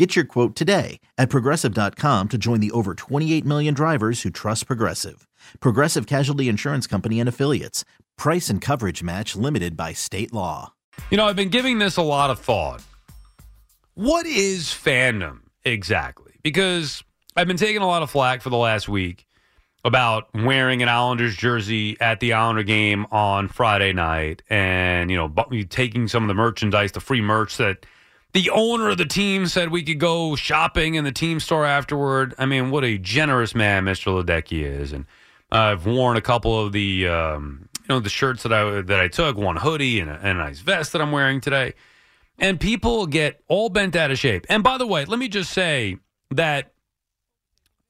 Get your quote today at progressive.com to join the over 28 million drivers who trust Progressive. Progressive Casualty Insurance Company and Affiliates. Price and coverage match limited by state law. You know, I've been giving this a lot of thought. What is fandom exactly? Because I've been taking a lot of flack for the last week about wearing an Islanders jersey at the Islander game on Friday night and, you know, taking some of the merchandise, the free merch that – the owner of the team said we could go shopping in the team store afterward. I mean, what a generous man Mr. Ledecky is. And I've worn a couple of the, um, you know, the shirts that I that I took, one hoodie and a, and a nice vest that I'm wearing today. And people get all bent out of shape. And by the way, let me just say that,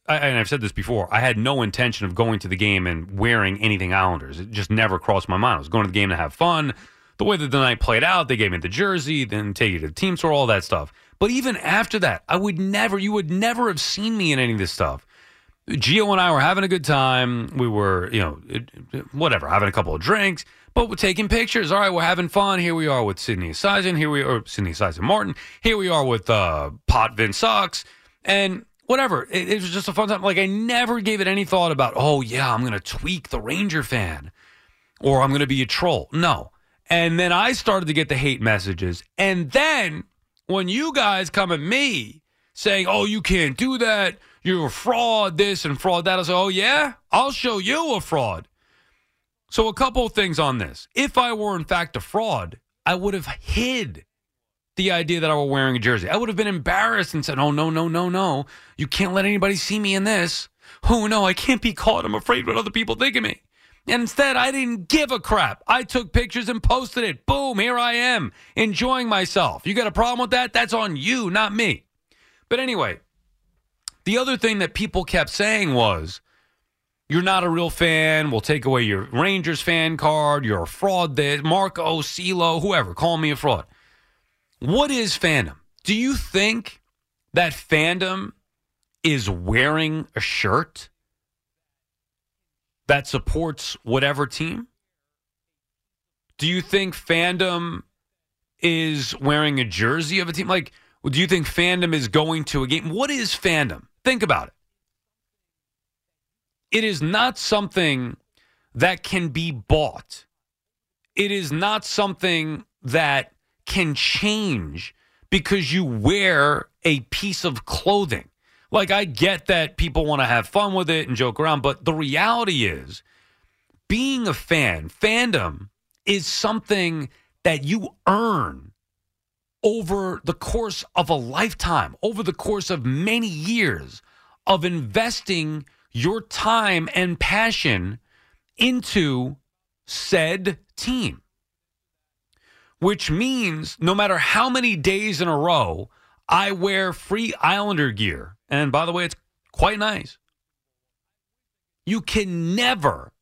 I, and I've said this before, I had no intention of going to the game and wearing anything Islanders. It just never crossed my mind. I was going to the game to have fun the way that the night played out, they gave me the jersey, then take you to the team store, all that stuff. But even after that, I would never, you would never have seen me in any of this stuff. Gio and I were having a good time. We were, you know, whatever, having a couple of drinks, but we're taking pictures. All right, we're having fun. Here we are with Sydney Sizen. Here we are, Sydney Sizen Martin. Here we are with uh, Potvin Sucks. And whatever. It, it was just a fun time. Like, I never gave it any thought about, oh, yeah, I'm going to tweak the Ranger fan or I'm going to be a troll. No. And then I started to get the hate messages. And then when you guys come at me saying, oh, you can't do that, you're a fraud, this and fraud that, I say, oh, yeah, I'll show you a fraud. So, a couple of things on this. If I were, in fact, a fraud, I would have hid the idea that I were wearing a jersey. I would have been embarrassed and said, oh, no, no, no, no. You can't let anybody see me in this. Oh, no, I can't be caught. I'm afraid what other people think of me. Instead, I didn't give a crap. I took pictures and posted it. Boom, here I am, enjoying myself. You got a problem with that? That's on you, not me. But anyway, the other thing that people kept saying was, you're not a real fan. We'll take away your Rangers fan card. You're a fraud. There, Marco, CeeLo, whoever, call me a fraud. What is fandom? Do you think that fandom is wearing a shirt? That supports whatever team? Do you think fandom is wearing a jersey of a team? Like, do you think fandom is going to a game? What is fandom? Think about it. It is not something that can be bought. It is not something that can change because you wear a piece of clothing. Like, I get that people want to have fun with it and joke around, but the reality is, being a fan, fandom is something that you earn over the course of a lifetime, over the course of many years of investing your time and passion into said team. Which means no matter how many days in a row I wear free Islander gear and by the way, it's quite nice. You can never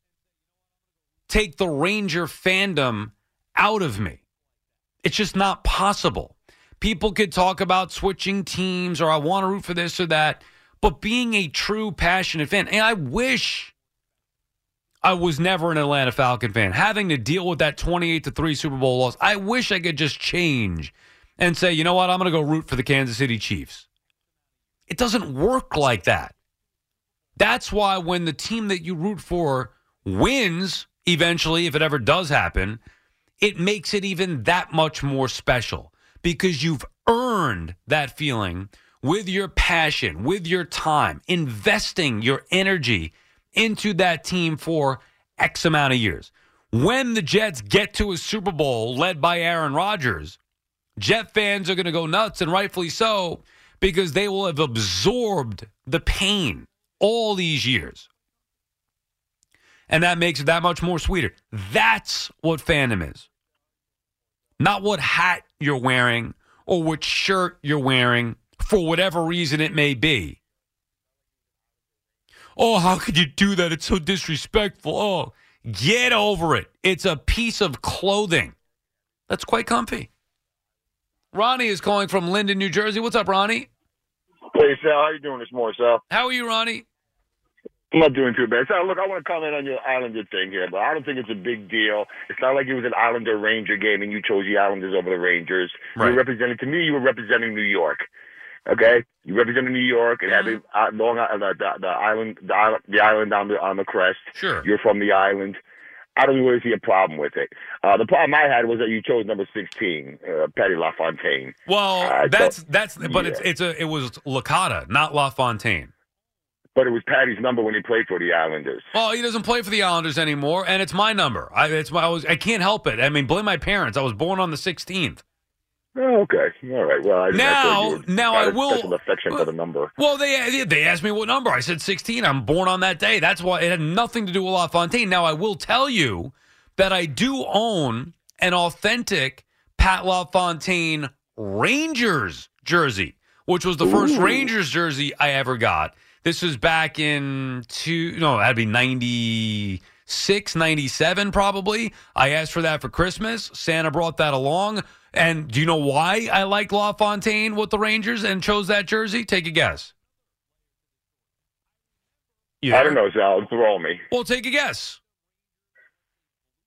take the Ranger fandom out of me. It's just not possible. People could talk about switching teams or I want to root for this or that, but being a true passionate fan, and I wish I was never an Atlanta Falcon fan, having to deal with that 28 to 3 Super Bowl loss. I wish I could just change and say, you know what, I'm going to go root for the Kansas City Chiefs. It doesn't work like that. That's why when the team that you root for wins, eventually, if it ever does happen, it makes it even that much more special because you've earned that feeling with your passion, with your time, investing your energy into that team for X amount of years. when the Jets get to a Super Bowl led by Aaron Rodgers, Jet fans are going to go nuts, and rightfully so, because they will have absorbed the pain all these years. And that makes it that much more sweeter. That's what fandom is. Not what hat you're wearing or what shirt you're wearing for whatever reason it may be. Oh, how could you do that? It's so disrespectful. Oh, get over it. It's a piece of clothing that's quite comfy. Ronnie is calling from Linden, New Jersey. What's up, Ronnie? Hey, Sal. How you doing this morning, Sal? How are you, Ronnie? I'm not doing too bad. Sal, look, I want to comment on your Islander thing here, but I don't think it's a big deal. It's not like it was an Islander Ranger game and you chose the Islanders over the Rangers. You Right. were representing, to me, you were representing New York. Okay, you represented New York and having uh, Long Island, uh, the, the island, the island, the island on the on the crest. Sure. You're from the island. I don't really see a problem with it. Uh, the problem I had was that you chose number 16, uh, Patty LaFontaine. Well, I that's thought- that's but it's yeah. it's a it was Licata, not LaFontaine. But it was Patty's number when he played for the Islanders. Well, he doesn't play for the Islanders anymore, and it's my number. I it's my I, was, I can't help it. I mean, blame my parents. I was born on the 16th. Oh, okay. All right. Well, I, Now- thought you were- now I will- special affection for the number. Well, they they asked me what number. I said 16. I'm born on that day. That's why it had nothing to do with LaFontaine. Now, I will tell you that I do own an authentic Pat LaFontaine Rangers jersey, which was the first Rangers jersey I ever got. This was back in two, no, that'd be 96, 97 probably. I asked for that for Christmas. Santa brought that along. And do you know why I like LaFontaine with the Rangers and chose that jersey? Take a guess. You I there? don't know, Sal. Throw me. Well, take a guess.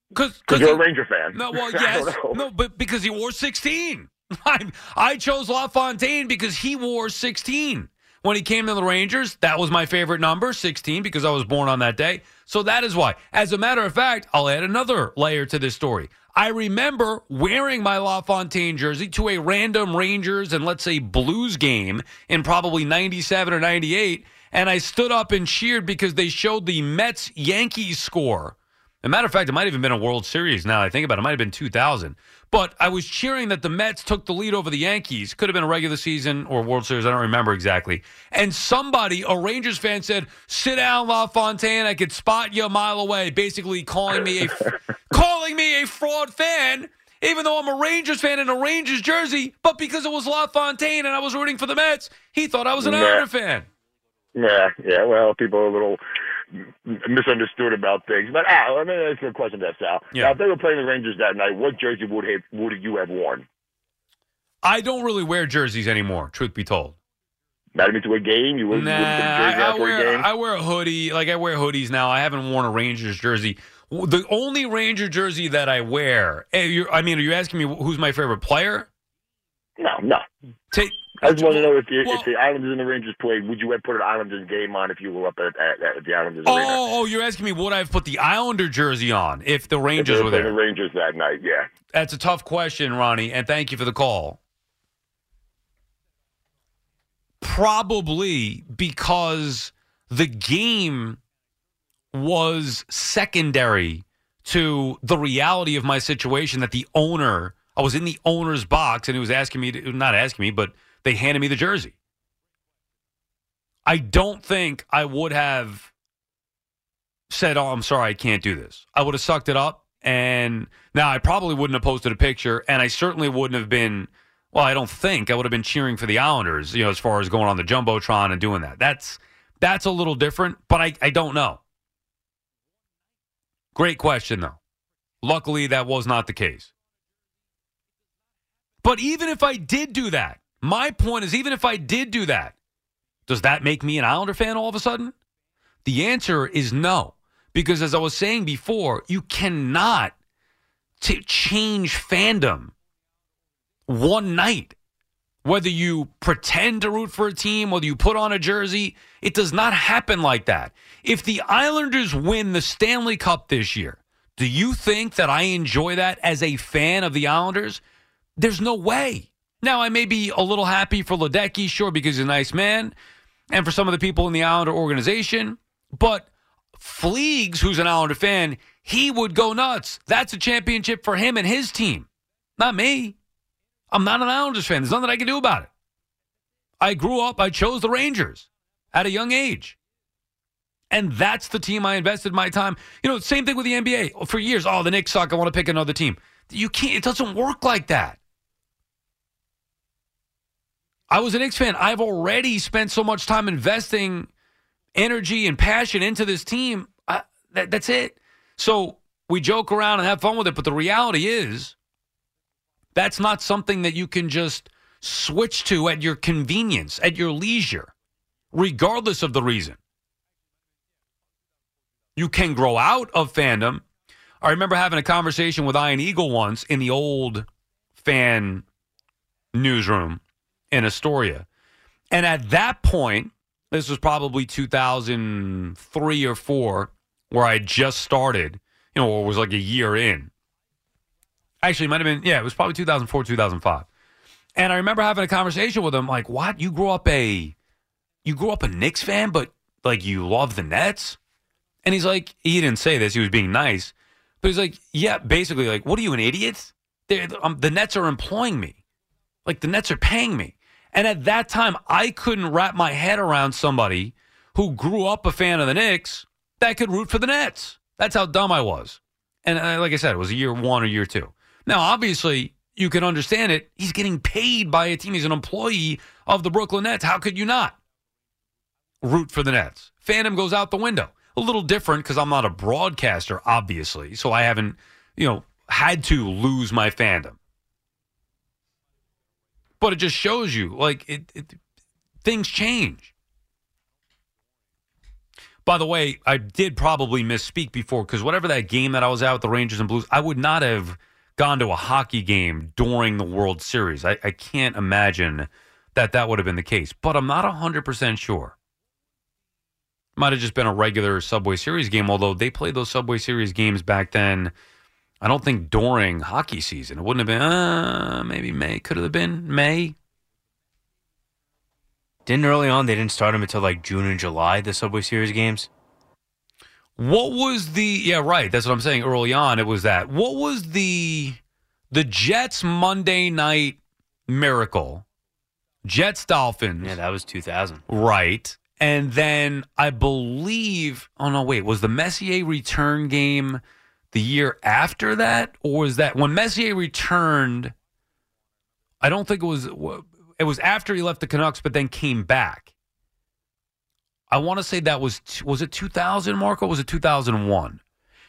Because Because you're a Ranger fan. no, well, yes, no, but because he wore 16. I, I chose LaFontaine because he wore 16. When he came to the Rangers, that was my favorite number, 16, because I was born on that day. So that is why. As a matter of fact, I'll add another layer to this story. I remember wearing my LaFontaine jersey to a random Rangers and let's say Blues game in probably 97 or 98, and I stood up and cheered because they showed the Mets Yankees score. As a matter of fact, it might have even been a World Series now I think about it. It might have been 2000. But I was cheering that the Mets took the lead over the Yankees. Could have been a regular season or World Series. I don't remember exactly. And somebody, a Rangers fan, said, Sit down, LaFontaine. I could spot you a mile away. Basically calling me a, calling me a fraud fan, even though I'm a Rangers fan in a Rangers jersey. But because it was LaFontaine and I was rooting for the Mets, he thought I was an Nah. Islander fan. Yeah, yeah. Well, people are a little misunderstood about things. But Al, let me ask you a question, there, Sal. Yeah. Now, if they were playing the Rangers that night, what jersey would have, would you have worn? I don't really wear jerseys anymore, truth be told. Not even to a game. You wouldn't, Nah, a jersey I, I on for a wear game. I wear a hoodie. Like I wear hoodies now. I haven't worn a Rangers jersey. The only Ranger jersey that I wear. eh, I mean, are you asking me who's my favorite player? no, no. Take. I just want to know if, the Well- if the Islanders and the Rangers played, would you have put an Islanders game on if you were up at, at, at the Islanders arena? Oh, oh, you're asking me would I have put the Islander jersey on if the Rangers were were there? the Rangers that night, yeah. That's a tough question, Ronnie, and thank you for the call. Probably because the game was secondary to the reality of my situation that the owner, I was in the owner's box and he was asking me, to, not asking me, but they handed me the jersey. I don't think I would have said, "Oh, I'm sorry, I can't do this." I would have sucked it up, and now I probably wouldn't have posted a picture, and I certainly wouldn't have been. Well, I don't think I would have been cheering for the Islanders, you know, as far as going on the jumbotron and doing that. That's that's a little different, but I I don't know. Great question though. Luckily, that was not the case. But even if I did do that, my point is, even if I did do that, does that make me an Islander fan all of a sudden? The answer is no. Because as I was saying before, you cannot t- change fandom one night. Whether you pretend to root for a team, whether you put on a jersey, it does not happen like that. If the Islanders win the Stanley Cup this year, do you think that I enjoy that as a fan of the Islanders? There's no way. Now, I may be a little happy for Ledecky, sure, because he's a nice man, and for some of the people in the Islander organization, but Fleegs, who's an Islander fan, he would go nuts. That's a championship for him and his team, not me. I'm not an Islanders fan. There's nothing I can do about it. I grew up, I chose the Rangers at a young age. And that's the team I invested my time. You know, same thing with the NBA. For years, oh, the Knicks suck. I want to pick another team. You can't, it doesn't work like that. I was a Knicks fan. I've already spent so much time investing energy and passion into this team. I, that, that's it. So we joke around and have fun with it, but the reality is that's not something that you can just switch to at your convenience, at your leisure, regardless of the reason. You can grow out of fandom. I remember having a conversation with Ian Eagle once in the old fan newsroom in Astoria. And at that point, this was probably 2003 or 4 where I just started, you know, or was like a year in. Actually, it might have been, yeah, it was probably 2004, 2005. And I remember having a conversation with him like, "What? You grew up a you grew up a Knicks fan, but like you love the Nets?" And he's like, he didn't say this, he was being nice. But he's like, "Yeah, basically like, what are you an idiot? Um, the Nets are employing me. Like the Nets are paying me." And at that time, I couldn't wrap my head around somebody who grew up a fan of the Knicks that could root for the Nets. That's how dumb I was. And uh, like I said, it was year one or year two. Now, obviously, you can understand it. He's getting paid by a team. He's an employee of the Brooklyn Nets. How could you not root for the Nets? Fandom goes out the window. A little different because I'm not a broadcaster, obviously. So I haven't, you know, had to lose my fandom. But it just shows you, like, it, it things change. By the way, I did probably misspeak before because whatever that game that I was at with the Rangers and Blues, I would not have gone to a hockey game during the World Series. I, I can't imagine that that would have been the case, but I'm not 100% sure. Might have just been a regular Subway Series game, although they played those Subway Series games back then. I don't think during hockey season. It wouldn't have been, uh, maybe May. Could have been May. Didn't early on, they didn't start them until like June and July, the Subway Series games? What was the yeah right? That's what I'm saying. Early on, it was that. What was the the Jets Monday night miracle? Jets Dolphins. Yeah, that was 2000. Right, and then I believe. Oh no, wait. Was the Messier return game the year after that, or was that when Messier returned? I don't think it was. It was after he left the Canucks, but then came back. I want to say that was was it 2000, Marco? Was it 2001?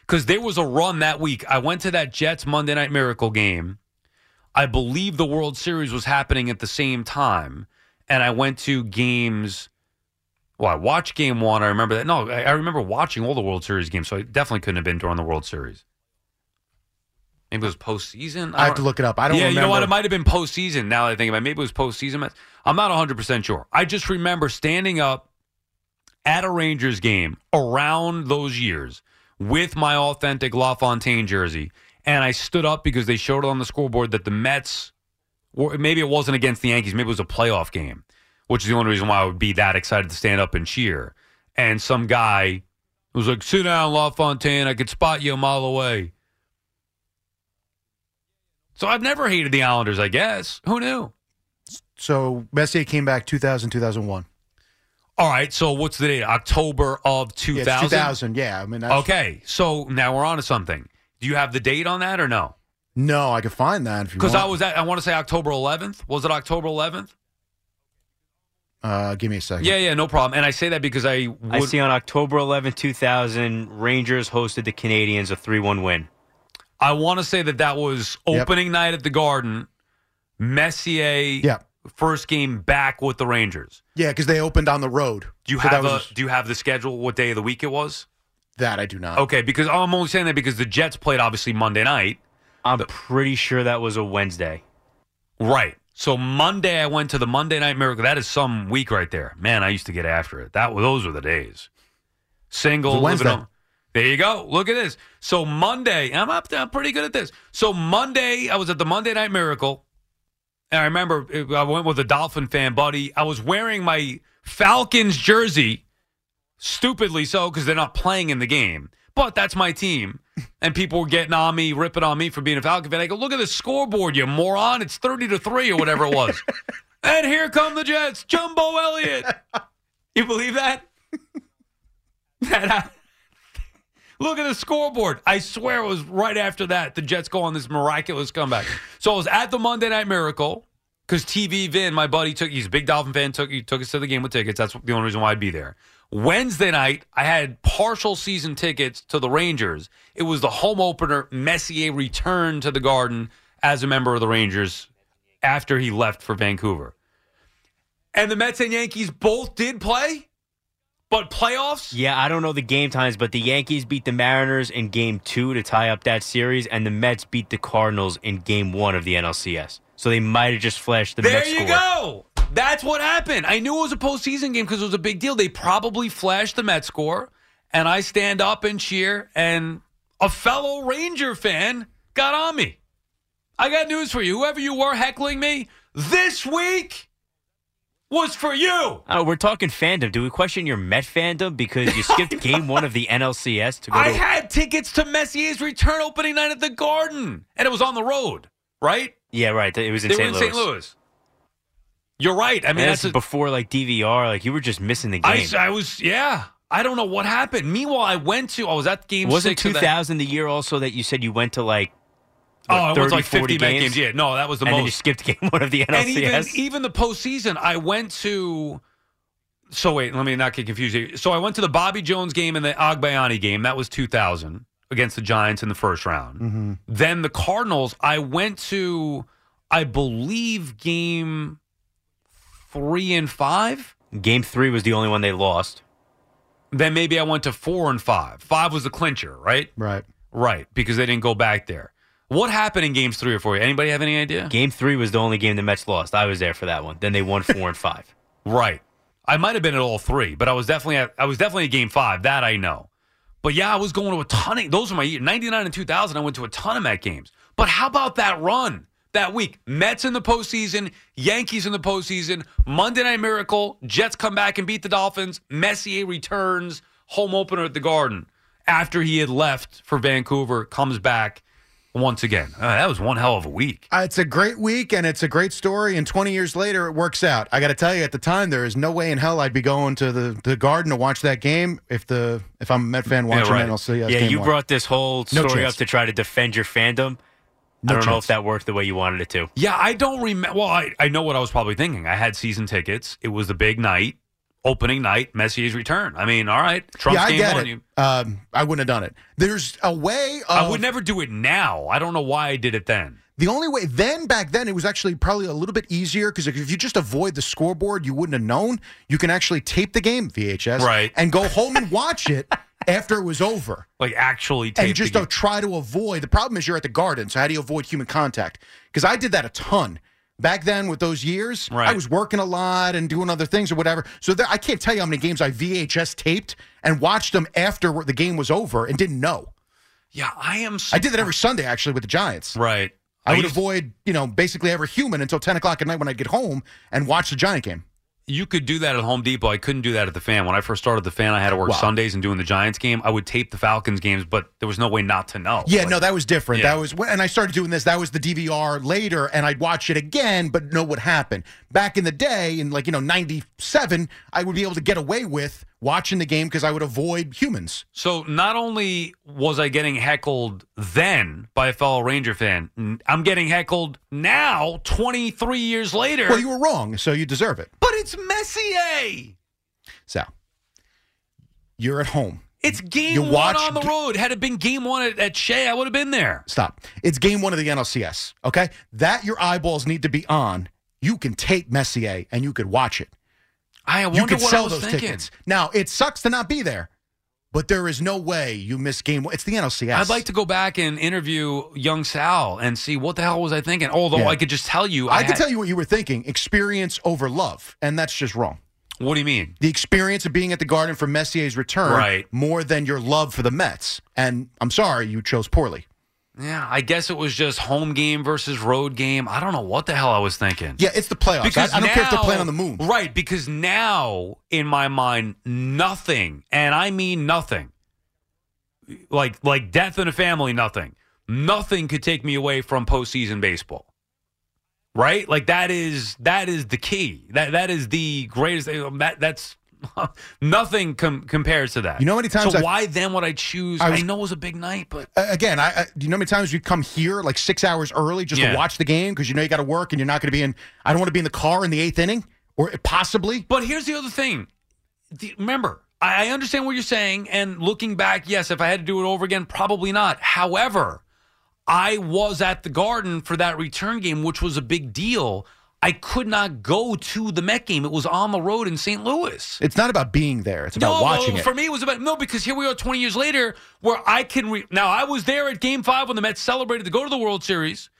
Because there was a run that week. I went to that Jets Monday Night Miracle game. I believe the World Series was happening at the same time, and I went to games. Well, I watched Game One. I remember that. No, I remember watching all the World Series games, so I definitely couldn't have been during the World Series. Maybe it was postseason. I, I have to look it up. I don't. Yeah, remember. you know what? It might have been postseason. Now that I think about it, maybe it was postseason. I'm not 100 percent sure. I just remember standing up at a Rangers game around those years with my authentic LaFontaine jersey. And I stood up because they showed it on the scoreboard that the Mets, or maybe it wasn't against the Yankees, maybe it was a playoff game, which is the only reason why I would be that excited to stand up and cheer. And some guy was like, sit down, LaFontaine. I could spot you a mile away. So I've never hated the Islanders, I guess. Who knew? So Messier came back 2000, 2001. All right. So what's the date? October of 2000? Yeah, 2000. Yeah. I mean, that's, okay. So now we're on to something. Do you have the date on that or no? No, I could find that if you Because. I was at, I want to say October 11th. Was it October 11th? Uh, give me a second. Yeah, yeah, no problem. And I say that because I would, I see on October 11, 2000, Rangers hosted the Canadiens a 3 1 win. I want to say that that was Yep. opening night at the Garden. Messier, Yeah. First game back with the Rangers. Yeah, because they opened on the road. Do you So have a was- Do you have the schedule? What day of the week it was? that? I do not. Okay, because oh, I'm only saying that because the Jets played obviously Monday night. I'm pretty sure that was a Wednesday. Right. So Monday, I went to the Monday Night Miracle. That is some week right there. Man, I used to get after it. That those were the days. Single, It was living Wednesday. on- There you go. Look at this. So Monday, I'm up. I'm pretty good at this. So Monday, I was at the Monday Night Miracle, and I remember I went with a Dolphin fan buddy. I was wearing my Falcons jersey, Stupidly so because they're not playing in the game. But that's my team. And people were getting on me, ripping on me for being a Falcon fan. I go, look at the scoreboard, you moron. It's 30 to 3 or whatever it was. and here come the Jets. Jumbo Elliott. You believe that? that Look at the scoreboard. I swear it was right after that the Jets go on this miraculous comeback. So I was at the Monday Night Miracle because TV Vin, my buddy, took he's a big Dolphin fan, took he took us to the game with tickets. That's the only reason why I'd be there. Wednesday night, I had partial season tickets to the Rangers. It was the home opener. Messier returned to the Garden as a member of the Rangers after he left for Vancouver. And the Mets and Yankees both did play, but playoffs? Yeah, I don't know the game times, but the Yankees beat the Mariners in game two to tie up that series, and the Mets beat the Cardinals in game one of the NLCS. So they might have just flashed the There Mets you score. go. That's what happened. I knew it was a postseason game because it was a big deal. They probably flashed the Mets score, and I stand up and cheer, and a fellow Ranger fan got on me. I got news for you. Whoever you were heckling me this week was for you. Oh, we're talking fandom. Do we question your Met fandom because you skipped game one of the NLCS to go I to? had tickets to Messier's return opening night at the Garden, and it was on the road, right? yeah, right. It was in they St. were in Louis. St. Louis. You're right. I mean, And that's this a, before like DVR. Like you were just missing the game. I was, yeah. I don't know what happened. Meanwhile, I went to, I was at game Wasn't of 2000 the year also that you said you went to like Oh, what, I went 30, to like 50 games? games. Yeah, no, that was the and then you most. skipped game one of the NLCS? and even even the postseason, I went to. So wait, let me not get confused. Here. So I went to the Bobby Jones game and the Agbayani game. That was 2000 against the Giants in the first round. Mm-hmm. Then the Cardinals. I went to, I believe, game three and five. game three was the only one they lost. Then maybe I went to four and five. Five was the clincher, right? Right. Right, because they didn't go back there. What happened in games three or four? Anybody have any idea? Game three was the only game the Mets lost. I was there for that one. Then they won four and five. Right. I might have been at all three, but I was definitely at I was definitely at game five. That I know. But yeah, I was going to a ton of those were my years. Ninety nine and two thousand, I went to a ton of Met games. But how about that run that week? Mets in the postseason, Yankees in the postseason, Monday Night Miracle, Jets come back and beat the Dolphins. Messier returns, home opener at the Garden after he had left for Vancouver, comes back once again. Uh, that was one hell of a week. Uh, it's a great week and it's a great story. And 20 years later, it works out. I got to tell you, at the time, there is no way in hell I'd be going to the, the Garden to watch that game if the if I'm a Met fan watching right. NLCS. yeah, you one. brought this whole No story chance. up to try to defend your fandom. No I don't know if that worked the way you wanted it to. Yeah, I don't remember. Well, I, I know what I was probably thinking. I had season tickets. It was the big night, opening night, Messier's return. I mean, all right, Trump's yeah, I get on it. you. Um, I wouldn't have done it. There's a way. Of, I would never do it now. I don't know why I did it then. The only way then back then it was actually probably a little bit easier because if you just avoid the scoreboard, you wouldn't have known. You can actually tape the game VHS, Right. and go home and watch it after it was over. Like actually tape and just try to avoid. The problem is you're at the Garden, so how do you avoid human contact? Because I did that a ton back then with those years. Right. I was working a lot and doing other things or whatever. So there, I can't tell you how many games I VHS taped and watched them after the game was over and didn't know. Yeah, I am. I did that every Sunday actually with the Giants. Right. I would avoid, you know, basically every human until 10 o'clock at night when I'd get home and watch the Giant game. You could do that at Home Depot. I couldn't do that at the fan. When I first started the fan, I had to work Wow. Sundays and doing the Giants game. I would tape the Falcons games, but there was no way not to know. Yeah, Like, no, that was different. Yeah. That was, and I started doing this. That was the DVR later, and I'd watch it again, but know what happened. Back in the day, in like, you know, 97, I would be able to get away with watching the game because I would avoid humans. So not only was I getting heckled then by a fellow Ranger fan, I'm getting heckled now, 23 years later. Well, you were wrong, so you deserve it. but it's Messier. So, you're at home. It's game You one watch on the road. Had it been game one at, at Shea, I would have been there. Stop. It's game one of the NLCS, okay? That your eyeballs need to be on. You can tape Messier and you could watch it. I wonder you could what sell I was those thinking. tickets. Now, it sucks to not be there, but there is no way you miss game one. It's the NLCS. I'd like to go back and interview young Sal and see what the hell was I thinking. Although Yeah. I could just tell you, I, I, had- tell you what you were thinking experience over love, and that's just wrong. What do you mean? The experience of being at the Garden for Messier's return Right. more than your love for the Mets. And I'm sorry, you chose poorly. Yeah, I guess it was just home game versus road game. I don't know what the hell I was thinking. Yeah, it's the playoffs. I, I don't care if they're playing on the moon. Right, because now in my mind, nothing, and I mean nothing, like like death in a family, nothing, nothing could take me away from postseason baseball. Right, like that is that is the key. That that is the greatest. That that's nothing com- compares to that. You know how many times So I've- why then would I choose? I I, know it was a big night, but again, I, I do you know how many times you come here like six hours early just Yeah. to watch the game because you know you got to work and you're not going to be in. I don't want to be in the car in the eighth inning or possibly. But here's the other thing. The- remember, I I understand what you're saying, and looking back, yes, if I had to do it over again, probably not. However, I was at the Garden for that return game, which was a big deal. I could not go to the Met game. It was on the road in St. Louis. It's not about being there; it's about no, watching well, it. for me, it was about no because here we are, twenty years later, where I can. Re- now I was there at Game Five when the Mets celebrated to go to the World Series.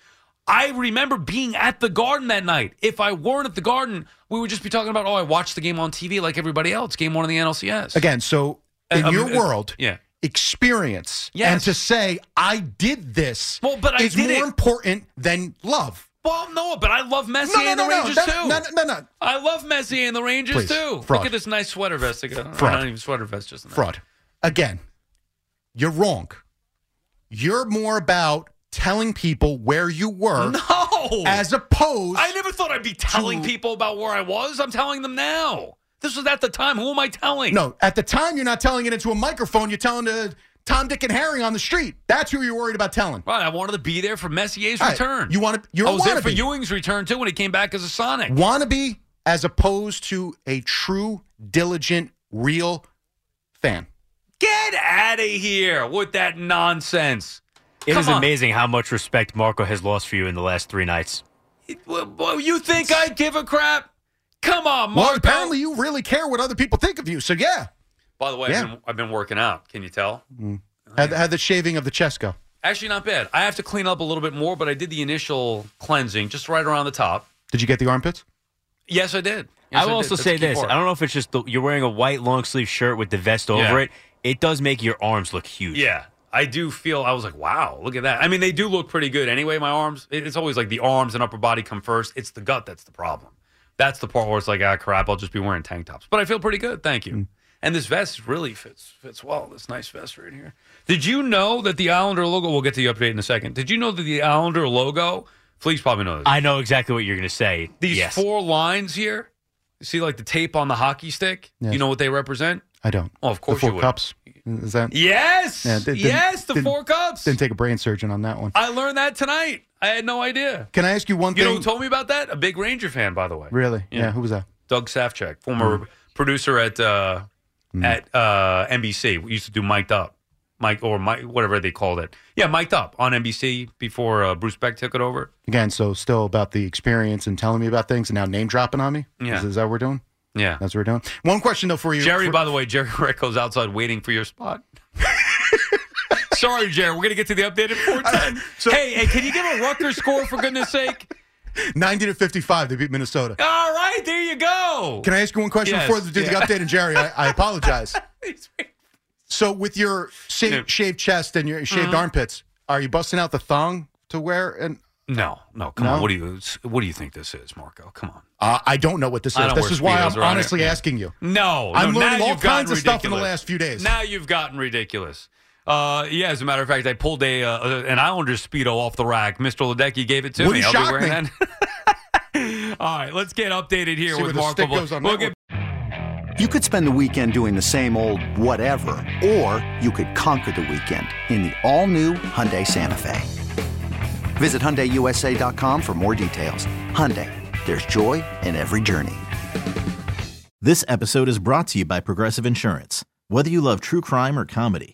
I remember being at the Garden that night. If I weren't at the Garden, we would just be talking about, oh, I watched the game on TV like everybody else. Game one of the NLCS. Again, so in Uh, your uh, world, yeah. experience Yes. and to say I did this Well, but I is more it. important than love. Well, no, but I love Messier No, no, and the no, Rangers too. no, no, no, I love Messier and the Rangers Please, too. fraud. Look at this nice sweater vest. I got. Fraud. Not even sweater vest, just fraud. Again, you're wrong. You're more about telling people where you were No, as opposed I never thought I'd be telling to- people about where I was. I'm telling them now. This was at the time. Who am I telling? No, at the time you're not telling it into a microphone. You're telling to Tom, Dick, and Harry on the street. That's who you're worried about telling. Right, I wanted to be there for Messier's All right, return. you wanna- you're I a was there for. Ewing's return too when he came back as a Sonic. Wannabe as opposed to a true, diligent, real fan. Get out of here with that nonsense. It Come is on. amazing how much respect Marco has lost for you in the last three nights. Well, well, you think I give a crap? Come on, Marco. Well, apparently you really care what other people think of you. So yeah, By the way, Yeah. I've, been, I've been working out. Can you tell? had, had the shaving of the chest go. Actually, not bad. I have to clean up a little bit more, but I did the initial cleansing just right around the top. Did you get the armpits? Yes, I did. Yes, I will did. also That's say this: part. I don't know if it's just the, you're wearing a white long sleeve shirt with the vest over Yeah. it. It does make your arms look huge. Yeah, I do feel. I was like, wow, look at that. I mean, they do look pretty good anyway. My arms. It's always like the arms and upper body come first. It's the gut that's the problem. That's the part where it's like, ah, crap. I'll just be wearing tank tops. But I feel pretty good. Thank you. And this vest really fits fits well. This nice vest right here. Did you know that the Islander logo? We'll get to the update in a second. Did you know that the Islander logo? Fleeks probably knows. I know exactly what you're going to say. These yes. four lines here. You see, like the tape on the hockey stick. Yes. You know what they represent? I don't. Oh, of course the four would. cups. Is that? Yes. Yeah, didn't- yes, the didn't- four cups. Didn't take a brain surgeon on that one. I learned that tonight. I had no idea. Can I ask you one thing? You know who told me about that? A big Ranger fan, by the way. really? Yeah. Yeah. Who was that? Doug Safchek, former producer at uh, at uh, NBC. We used to do Mic'd Up, Mike or Mike, whatever they called it. Yeah, Mic'd Up on NBC before uh, Bruce Beck took it over. Again, so still about the experience and telling me about things, and now name dropping on me. Yeah. Is, is that what we're doing? Yeah. That's what we're doing. One question though for you, Jerry, for- by the way, Jerry Recco's outside waiting for your spot. Sorry, Jerry. We're gonna get to the updated at four ten. So- hey, hey, can you give a Rutgers score for goodness sake? ninety to fifty-five, they beat Minnesota. All right, there you go. Can I ask you one question Yes, before they do yeah. the update? And Jerry, I, I apologize. So with your shaved, shaved chest and your shaved armpits, are you busting out the thong to wear? And No, no, come No? on. What do you what do you think this is, Marco? Come on. uh, I don't know what this is. This is why I'm honestly here. asking you. No, I'm no, learning all kinds of stuff in the last few days. Now you've gotten ridiculous. Uh, yeah, as a matter of fact, I pulled a uh, an Islanders speedo off the rack. Mr. Ledecky gave it to Wouldn't me. I'll shock be wearing me. that. All right, let's get updated here See with the Marco. stick goes on We'll get You could spend the weekend doing the same old whatever, or you could conquer the weekend in the all-new Hyundai Santa Fe. Visit HyundaiUSA.com for more details. Hyundai, there's joy in every journey. This episode is brought to you by Progressive Insurance. Whether you love true crime or comedy,